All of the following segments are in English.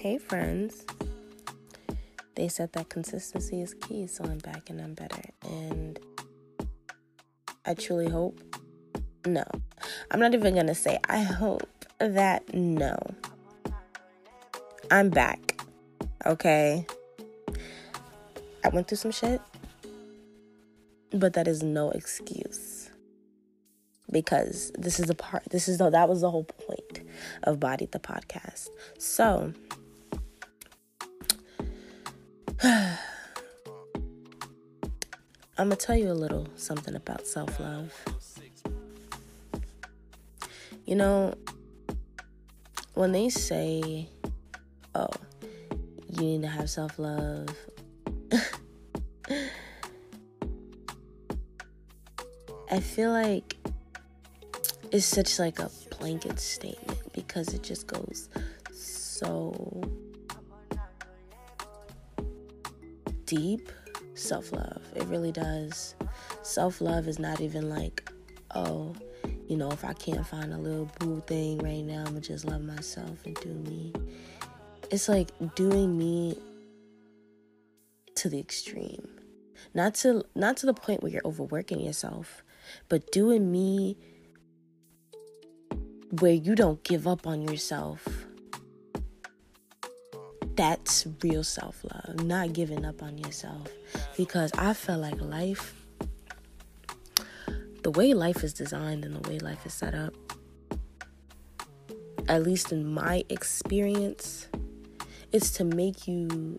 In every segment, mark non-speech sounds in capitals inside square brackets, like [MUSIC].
Hey, friends. They said that consistency is key, so I'm back and I'm better. And I truly hope, no. I'm not even gonna say I hope that no. I'm back. Okay. I went through some shit, but that is no excuse. Because this is the part, this is the, that was the whole point of Bodied the podcast. So, [SIGHS] I'm gonna tell you a little something about self love. You know, when they say, oh, you need to have self love, [LAUGHS] I feel like it's such like a blanket statement because it just goes so deep self love. It really does. Self love is not even like, oh, you know, if I can't find a little boo thing right now, I'm gonna just love myself and do me. It's like doing me to the extreme. Not to not to the point where you're overworking yourself, but doing me where you don't give up on yourself that's real self love, not giving up on yourself. Because I felt like life, the way life is designed and the way life is set up, at least in my experience, is to make you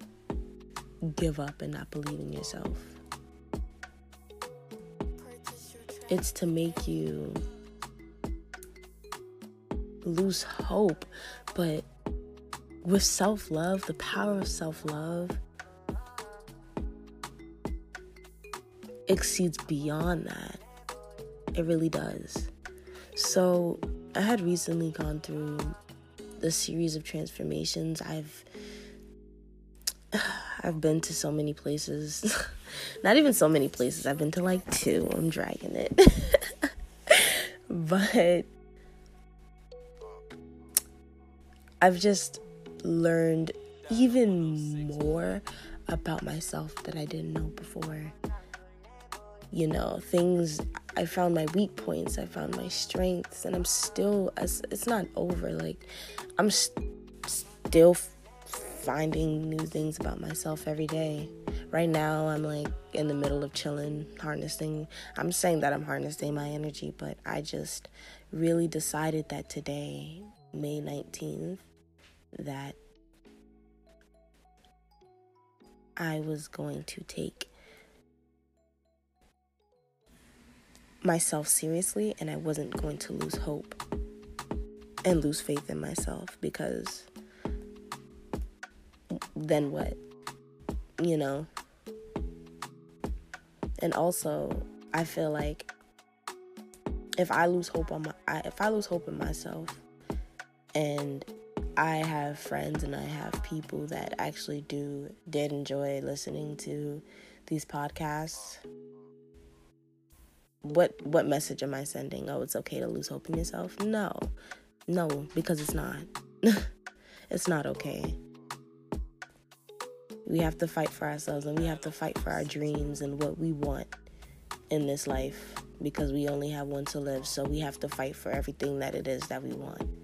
give up and not believe in yourself. It's to make you lose hope, but with self love, the power of self love exceeds beyond that. It really does. So, I had recently gone through the series of transformations. I've [SIGHS] I've been to so many places. [LAUGHS] Not even so many places. I've been to like two. I'm dragging it. [LAUGHS] but I've just learned even more about myself that I didn't know before. You know, things I found my weak points, I found my strengths, and I'm still, it's not over. Like, I'm st- still finding new things about myself every day. Right now, I'm like in the middle of chilling, harnessing. I'm saying that I'm harnessing my energy, but I just really decided that today, May 19th, that I was going to take myself seriously and I wasn't going to lose hope and lose faith in myself because then what? You know? And also, I feel like if I lose hope on my if I lose hope in myself and I have friends and I have people that actually do did enjoy listening to these podcasts. What what message am I sending? Oh, it's okay to lose hope in yourself? No. No, because it's not. [LAUGHS] it's not okay. We have to fight for ourselves and we have to fight for our dreams and what we want in this life because we only have one to live. So we have to fight for everything that it is that we want.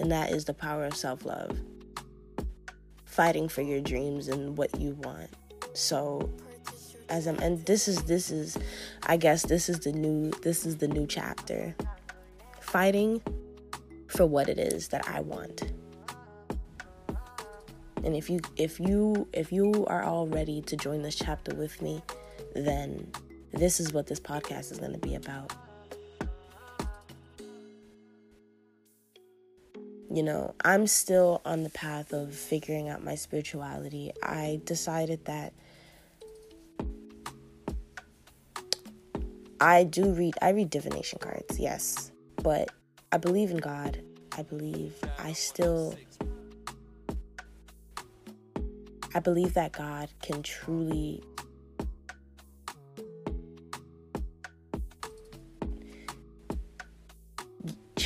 And that is the power of self love. Fighting for your dreams and what you want. So as I'm and this is this is I guess this is the new this is the new chapter. Fighting for what it is that I want. And if you if you if you are all ready to join this chapter with me, then this is what this podcast is going to be about. You know, I'm still on the path of figuring out my spirituality. I decided that I do read I read divination cards, yes, but I believe in God. I believe I still I believe that God can truly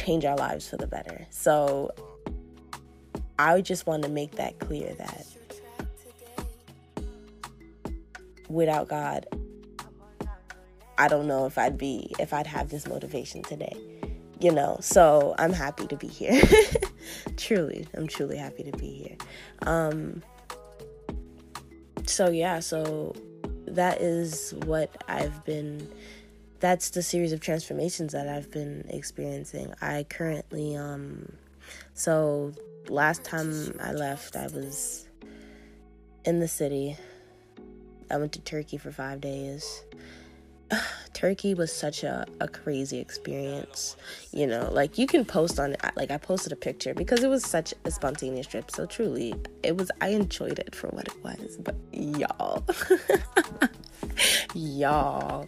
change our lives for the better. So I just want to make that clear that without God, I don't know if I'd be, if I'd have this motivation today, you know. So I'm happy to be here. [LAUGHS] truly, I'm truly happy to be here. Um, so yeah, so that is what I've been that's the series of transformations that I've been experiencing. I currently um so last time I left I was in the city. I went to Turkey for 5 days. [SIGHS] Turkey was such a, a crazy experience. You know, like you can post on it. like I posted a picture because it was such a spontaneous trip. So truly, it was I enjoyed it for what it was. But y'all, [LAUGHS] y'all,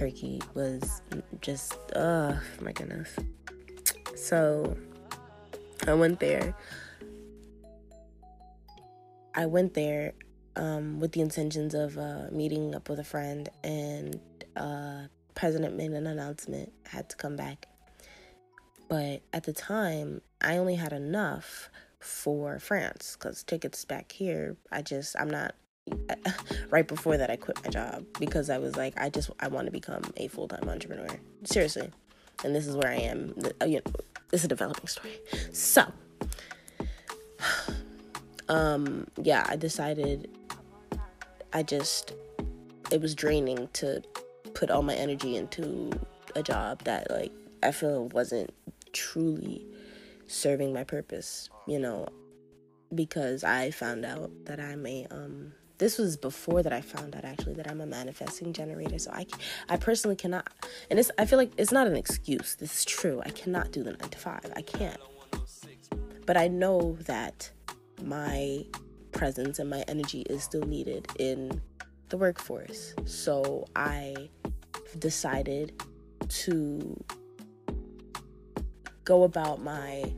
Turkey was just oh my goodness. So I went there. I went there um, with the intentions of uh, meeting up with a friend, and uh, president made an announcement, had to come back. But at the time, I only had enough for France because tickets back here, I just, I'm not. Right before that, I quit my job because I was like, I just, I want to become a full time entrepreneur. Seriously. And this is where I am. Uh, you know, is a developing story. So, [SIGHS] um, yeah, I decided I just, it was draining to put all my energy into a job that like I feel wasn't truly serving my purpose, you know, because I found out that I'm a um this was before that I found out actually that I'm a manifesting generator. So I I personally cannot and it's I feel like it's not an excuse. This is true. I cannot do the 9 to 5. I can't. But I know that my presence and my energy is still needed in the workforce. So I decided to go about my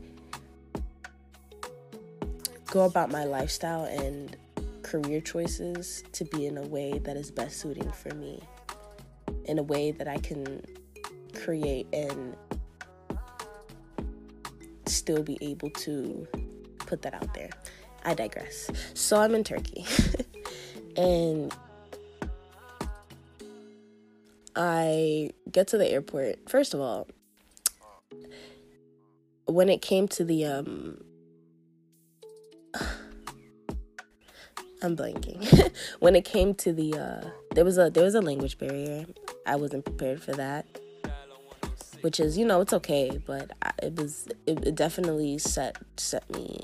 go about my lifestyle and career choices to be in a way that is best suiting for me in a way that I can create and still be able to put that out there. I digress. So I'm in Turkey. [LAUGHS] and I get to the airport. First of all, when it came to the um I'm blanking. [LAUGHS] when it came to the uh there was a there was a language barrier. I wasn't prepared for that. Which is, you know, it's okay, but I, it was it, it definitely set set me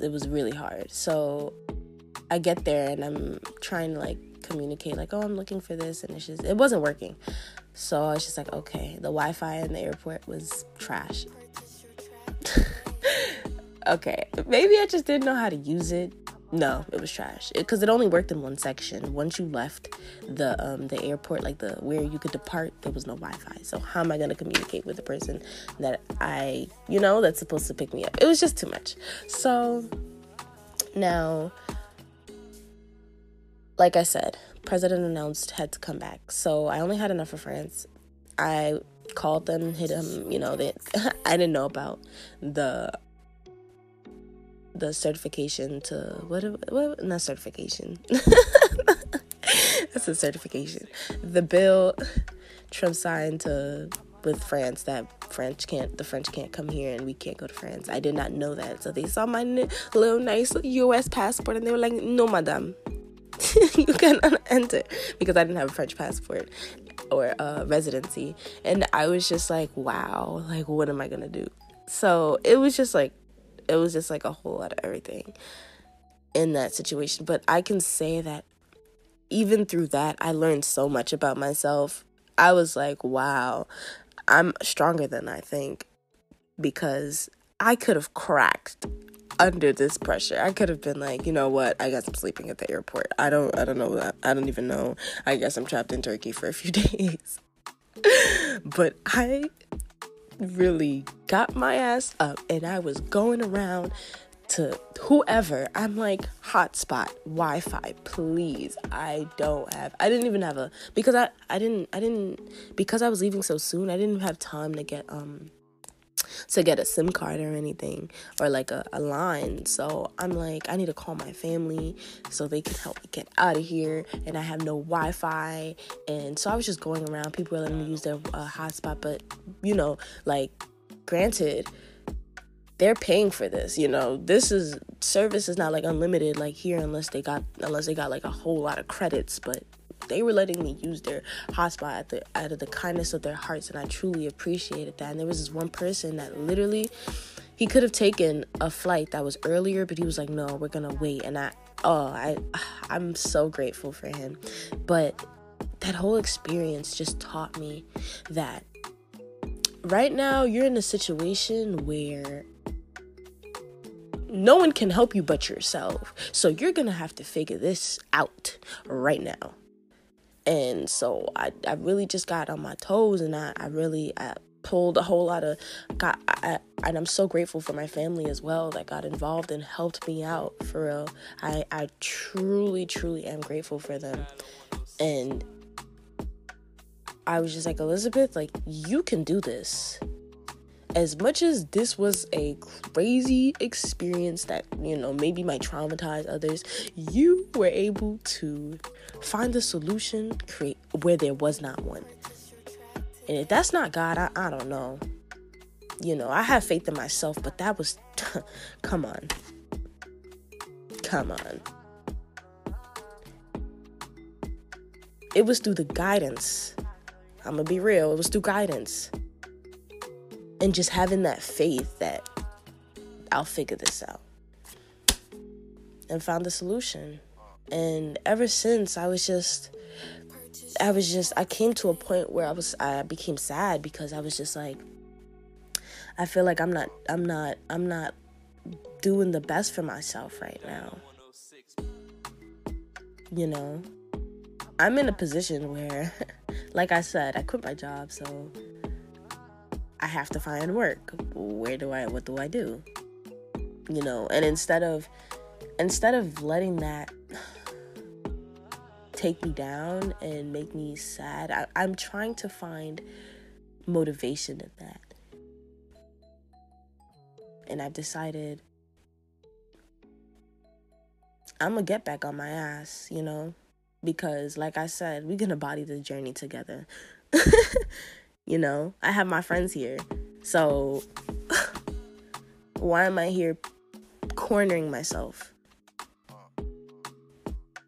it was really hard. So I get there and I'm trying to like communicate like, oh, I'm looking for this, and it's just it wasn't working. So I was just like, okay, the Wi-Fi in the airport was trash. [LAUGHS] okay, maybe I just didn't know how to use it. No, it was trash because it, it, only worked in one section. Once you left the um the airport, like the where you could depart, there was no Wi-Fi. So how am I gonna communicate with the person that I, you know, that's supposed to pick me up? It was just too much. So now like I said, president announced had to come back. So I only had enough for France. I called them, hit them, you know, they [LAUGHS] I didn't know about the the certification to what what not certification. [LAUGHS] That's a certification. The bill Trump signed to with France that French can't the French can't come here and we can't go to France. I did not know that. So they saw my little nice US passport and they were like, "No, madam. [LAUGHS] you cannot enter because I didn't have a French passport or uh, residency. And I was just like, wow, like, what am I gonna do? So it was just like, it was just like a whole lot of everything in that situation. But I can say that even through that, I learned so much about myself. I was like, wow, I'm stronger than I think because I could have cracked under this pressure. I could have been like, you know what? I guess I'm sleeping at the airport. I don't I don't know I don't even know. I guess I'm trapped in Turkey for a few [LAUGHS] days. but I really got my ass up and I was going around to whoever. I'm like, hotspot, Wi-Fi, please. I don't have I didn't even have a because I I didn't I didn't because I was leaving so soon, I didn't have time to get um to get a SIM card or anything or like a, a line. So I'm like, I need to call my family so they can help me get out of here. And I have no Wi Fi. And so I was just going around. People were letting me use their uh, hotspot. But, you know, like, granted, they're paying for this you know this is service is not like unlimited like here unless they got unless they got like a whole lot of credits but they were letting me use their hotspot at the out of the kindness of their hearts and I truly appreciated that. And there was this one person that literally he could have taken a flight that was earlier, but he was like, "No, we're to wait." And I oh, I I'm so grateful for him. But that whole experience just taught me that right now you're in a situation where no one can help you but yourself. So you're going to have to figure this out right now and so I, I really just got on my toes and I, I really I pulled a whole lot of got I, and I'm so grateful for my family as well that got involved and helped me out for real. I I truly truly am grateful for them. And I was just like Elisabeth like you can do this as much as this was a crazy experience that, you know, maybe might traumatize others, you were able to find a solution create where there was not one. And if that's not God, I, I don't know. You know, I have faith in myself, but that was, [LAUGHS] come on. Come on. It was through the guidance. I'm gonna be real, it was through guidance and just having that faith that I'll figure this out and found the solution. And ever since, I was just, I was just, I came to a point where I was, I became sad because I was just like, I feel like I'm not, I'm not, I'm not doing the best for myself right now. You know, I'm in a position where, [LAUGHS] like I said, I quit my job, so I have to find work. Where do I what do I do? You know, and instead of instead of letting that take me down and make me sad, I, I'm trying to find motivation in that. And I've decided I'm gonna get back on my ass, you know, because like I said, we're gonna body the journey together. [LAUGHS] You know, I have my friends here. So [LAUGHS] why am I here cornering myself?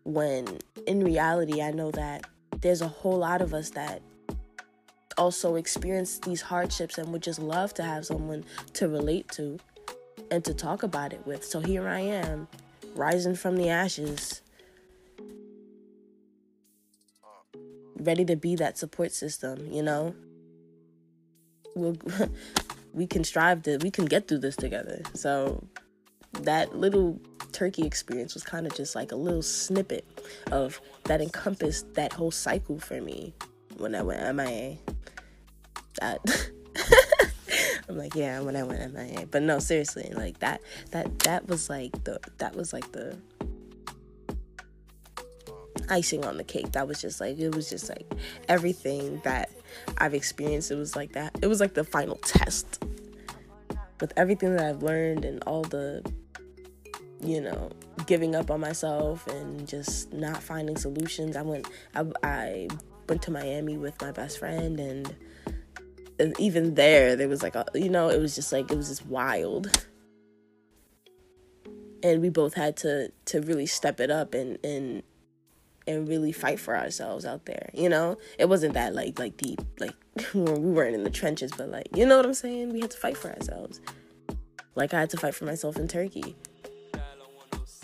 When in reality, I know that there's a whole lot of us that also experience these hardships and would just love to have someone to relate to and to talk about it with. So here I am, rising from the ashes, ready to be that support system, you know? We'll [LAUGHS] we can strive to we can get through this together. So that little turkey experience was kind of just like a little snippet of that encompassed that whole cycle for me when I went MIA. That [LAUGHS] I'm like, yeah, when I went MIA. But no, seriously, like that that that was like the that was like the icing on the cake. That was just like it was just like everything that I've experienced. It was like that. It was like the final test. With everything that I've learned and all the you know, giving up on myself and just not finding solutions. I went I, I went to Miami with my best friend and even there there was like a, you know, it was just like it was just wild. And we both had to to really step it up and and and really fight for ourselves out there. You know, it wasn't that like like deep, like [LAUGHS] we weren't in the trenches, but like you know what I'm saying. We had to fight for ourselves. Like I had to fight for myself in Turkey,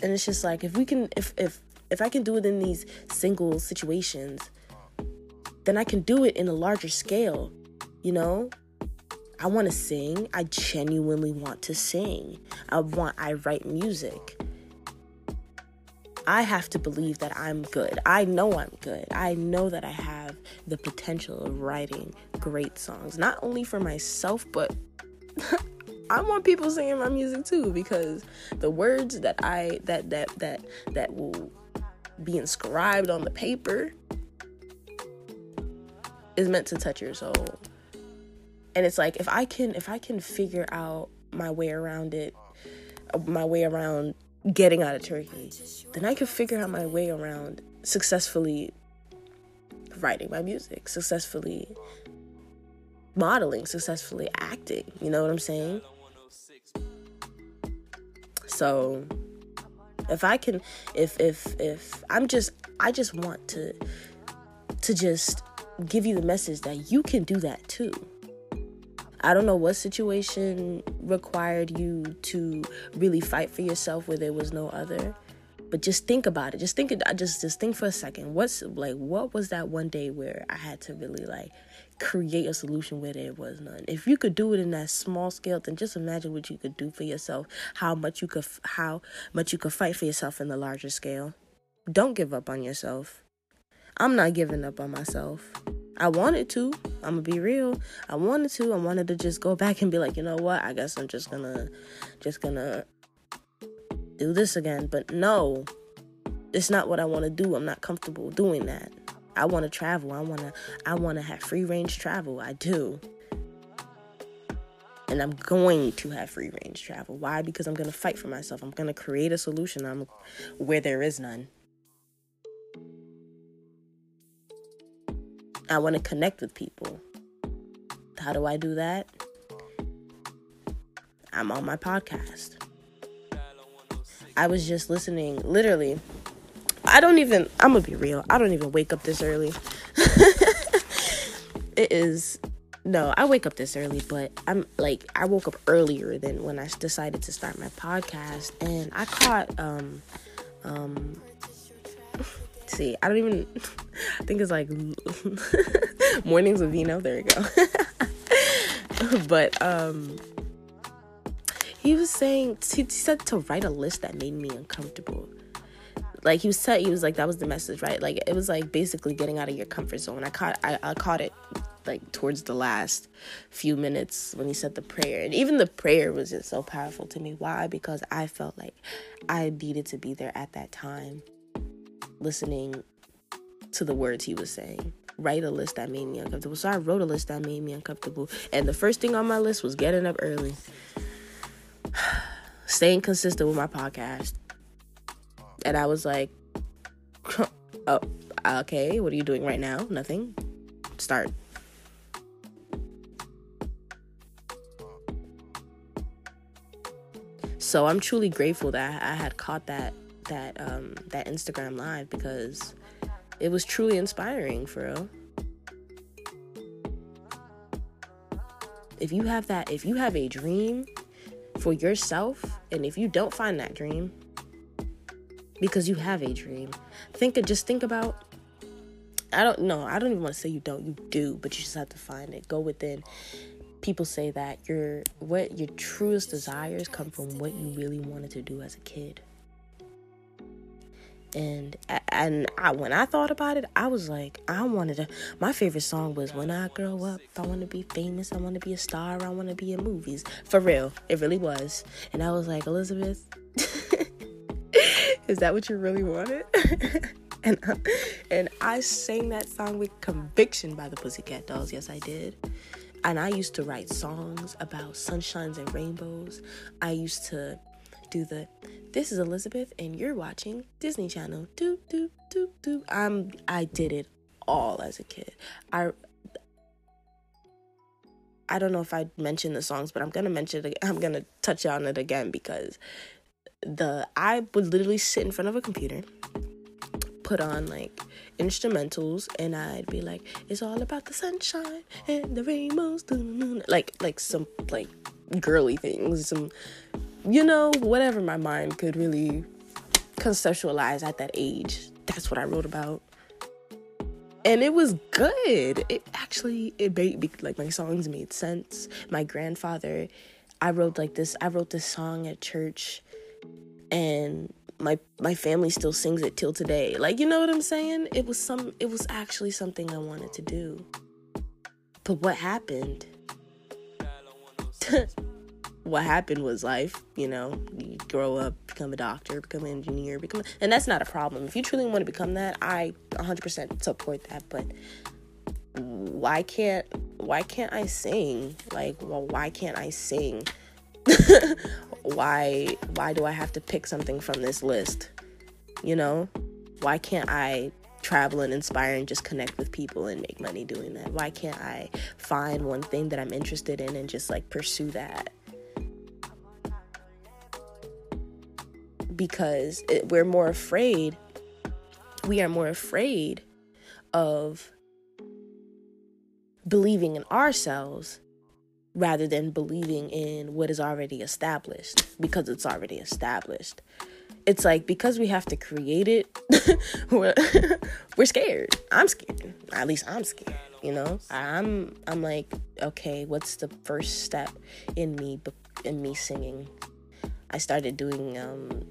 and it's just like if we can, if if if I can do it in these single situations, then I can do it in a larger scale. You know, I want to sing. I genuinely want to sing. I want. I write music. I have to believe that I'm good. I know I'm good. I know that I have the potential of writing great songs, not only for myself, but [LAUGHS] I want people singing my music too because the words that I that that that that will be inscribed on the paper is meant to touch your soul. and it's like if I can if I can figure out my way around it, my way around getting out of Turkey, then I can figure out my way around successfully writing my music, successfully modeling, successfully acting. You know what I'm saying? So if I can if if if I'm just I just want to to just give you the message that you can do that too. I don't know what situation required you to really fight for yourself where there was no other. But just think about it. Just think just just think for a second. What's like what was that one day where I had to really like create a solution where there was none. If you could do it in that small scale, then just imagine what you could do for yourself. How much you could how much you could fight for yourself in the larger scale. Don't give up on yourself. I'm not giving up on myself. I wanted to. I'm gonna be real. I wanted to. I wanted to just go back and be like, you know what? I guess I'm just gonna, just gonna do this again. But no, it's not what I want to do. I'm not comfortable doing that. I want to travel. I want to. I want to have free range travel. I do. And I'm going to have free range travel. Why? Because I'm going to fight for myself. I'm going to create a solution I'm, where there is none. I want to connect with people. How do I do that? I'm on my podcast. I was just listening, literally. I don't even, I'm gonna be real, I don't even wake up this early. [LAUGHS] it is, no, I wake up this early, but I'm like, I woke up earlier than when I decided to start my podcast. And I caught, um, um, [LAUGHS] see, I don't even, [LAUGHS] I think it's like [LAUGHS] mornings with Vino. There you go. [LAUGHS] but um, he was saying he said to write a list that made me uncomfortable. Like he was said, he was like that was the message, right? Like it was like basically getting out of your comfort zone. I caught I, I caught it like towards the last few minutes when he said the prayer. And even the prayer was just so powerful to me. Why? Because I felt like I needed to be there at that time listening to the words he was saying. Write a list that made me uncomfortable. So I wrote a list that made me uncomfortable. And the first thing on my list was getting up early, [SIGHS] staying consistent with my podcast. And I was like, [LAUGHS] oh, okay, what are you doing right now? Nothing. Start. So I'm truly grateful that I had caught that that um that Instagram live because it was truly inspiring for real. If you have that, if you have a dream for yourself, and if you don't find that dream, because you have a dream, think of just think about. I don't know. I don't even want to say you don't. You do, but you just have to find it. Go within. People say that your what your truest desires come from what you really wanted to do as a kid and and I, when I thought about it, I was like, I wanted to. My favorite song was "When I Grow Up." I want to be famous. I want to be a star. I want to be in movies. For real, it really was. And I was like, Elisabeth, [LAUGHS] is that what you really wanted? [LAUGHS] and and I sang that song with conviction by the Pussycat Dolls. Yes, I did. And I used to write songs about sunshines and rainbows. I used to do the this is Elisabeth and you're watching Disney Channel. Do do do do. I'm I did it all as a kid. I I don't know if I mentioned the songs, but I'm gonna mention it. I'm gonna touch on it again because the I would literally sit in front of a computer, put on like instrumentals, and I'd be like, "It's all about the sunshine and the rainbows," like like some like girly things, some you know, whatever my mind could really conceptualize at that age. That's what I wrote about. And it was good. It actually it made like my songs made sense. My grandfather, I wrote like this I wrote this song at church and my my family still sings it till today. Like you know what I'm saying? It was some it was actually something I wanted to do. But what happened? [LAUGHS] what happened was life, you know, you grow up, become a doctor, become an engineer, become, and that's not a problem. If you truly want to become that, I 100% support that. But why can't, why can't I sing? Like, well, why can't I sing? [LAUGHS] why why do I have to pick something from this list? You know? Why can't I travel and inspire and just connect with people and make money doing that? Why can't I find one thing that I'm interested in and just like pursue that? Because it, we're more afraid, we are more afraid of believing in ourselves rather than believing in what is already established because it's already established. It's like because we have to create it, [LAUGHS] we're, [LAUGHS] we're scared. I'm scared. At least I'm scared, you know? I'm I'm like, okay, what's the first step in me in me singing? I started doing um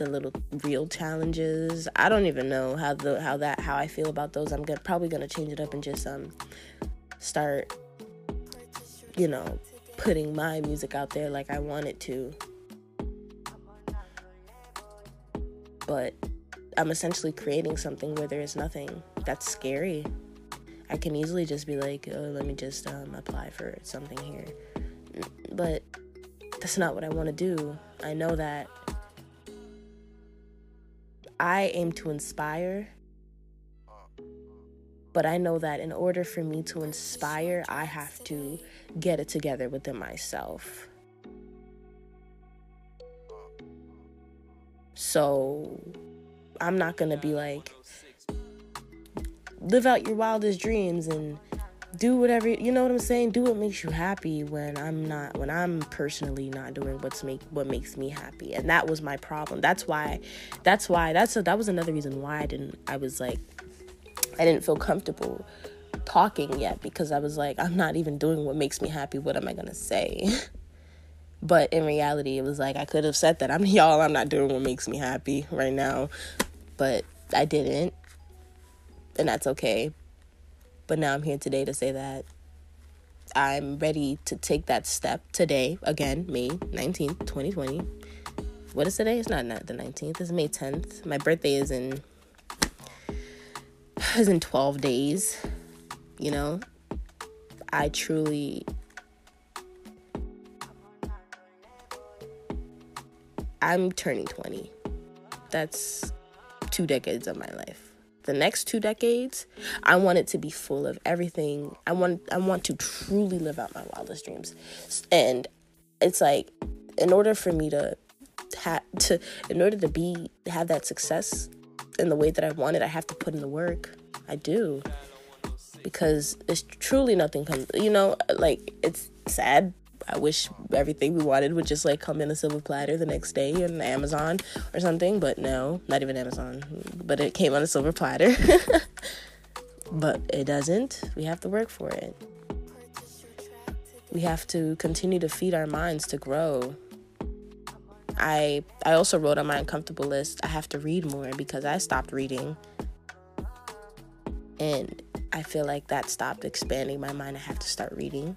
the little real challenges. I don't even know how the how that how I feel about those. I'm gonna probably gonna change it up and just um start you know putting my music out there like I want it to. But I'm essentially creating something where there is nothing. That's scary. I can easily just be like, oh, let me just um, apply for something here. But that's not what I want to do. I know that I aim to inspire, but I know that in order for me to inspire, I have to get it together within myself. So I'm not going to be like, live out your wildest dreams and do whatever you know what I'm saying. Do what makes you happy when I'm not when I'm personally not doing what's make what makes me happy. And that was my problem. That's why that's why that's a, that was another reason why I didn't I was like I didn't feel comfortable talking yet because I was like I'm not even doing what makes me happy. What am I to say? [LAUGHS] but in reality it was like I could have said that I'm [LAUGHS] y'all I'm not doing what makes me happy right now. But I didn't. And that's okay but now I'm here today to say that I'm ready to take that step today, again, May 19th, 2020. What is today? It's not, not the 19th, it's May 10th. My birthday is in is in 12 days. You know, I truly I'm turning 20. That's two decades of my life the next two decades, I want it to be full of everything. I want I want to truly live out my wildest dreams. And it's like in order for me to have to in order to be have that success in the way that I want it, I have to put in the work. I do. Because it's truly nothing comes, you know, like it's sad I wish everything we wanted would just like come in a silver platter the next day on Amazon or something, but no, not even Amazon. But it came on a silver platter. [LAUGHS] but it doesn't. We have to work for it. We have to continue to feed our minds to grow. I I also wrote on my uncomfortable list I have to read more because I stopped reading. And I feel like that stopped expanding my mind. I have to start reading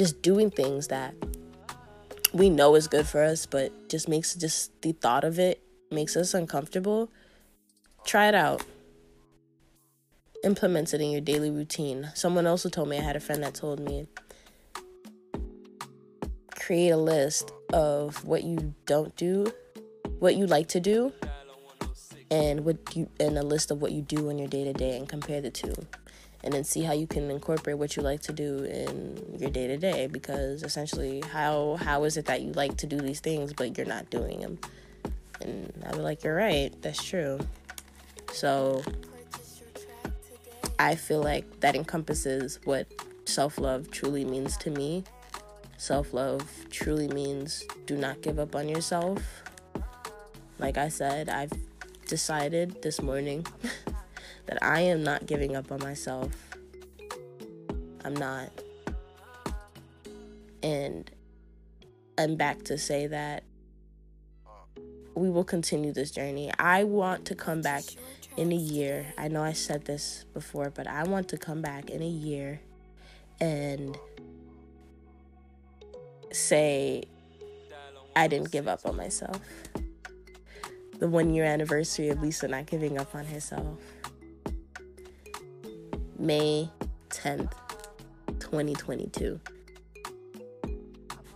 just doing things that we know is good for us, but just makes just the thought of it makes us uncomfortable. Try it out. Implement it in your daily routine. Someone also told me, I had a friend that told me, create a list of what you don't do, what you like to do, and what you and a list of what you do in your day to day and compare the two and then see how you can incorporate what you like to do in your day to day because essentially how how is it that you like to do these things but you're not doing them? And i was like you're right. That's true. So i feel like that encompasses what self-love truly means to me. Self-love truly means do not give up on yourself. Like i said i've decided this morning [LAUGHS] that I am not giving up on myself. I'm not. And I'm back to say that we will continue this journey. I want to come back in a year. I know I said this before, but I want to come back in a year and say I didn't give up on myself. The one year anniversary of Lisa not giving up on herself. May 10th, 2022.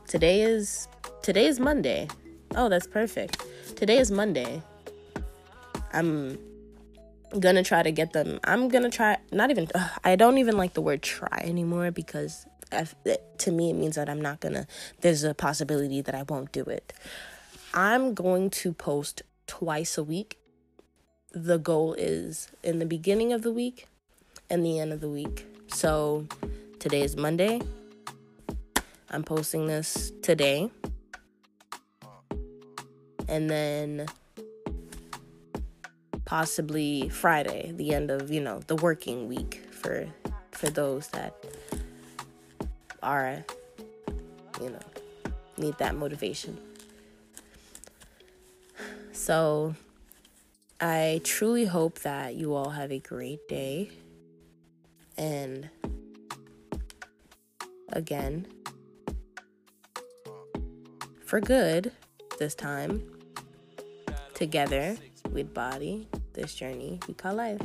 Today is today is Monday. Oh, that's perfect. Today is Monday. I'm gonna try to get them. I'm gonna try. Not even. Ugh, I don't even like the word try anymore because to me it means that I'm not gonna. There's a possibility that I won't do it. I'm going to post twice a week. The goal is in the beginning of the week and the end of the week. So today is Monday. I'm posting this today. And then possibly Friday, the end of, you know, the working week for for those that are you know, need that motivation. So I truly hope that you all have a great day. And again, for good this time, together with body, this journey we call life.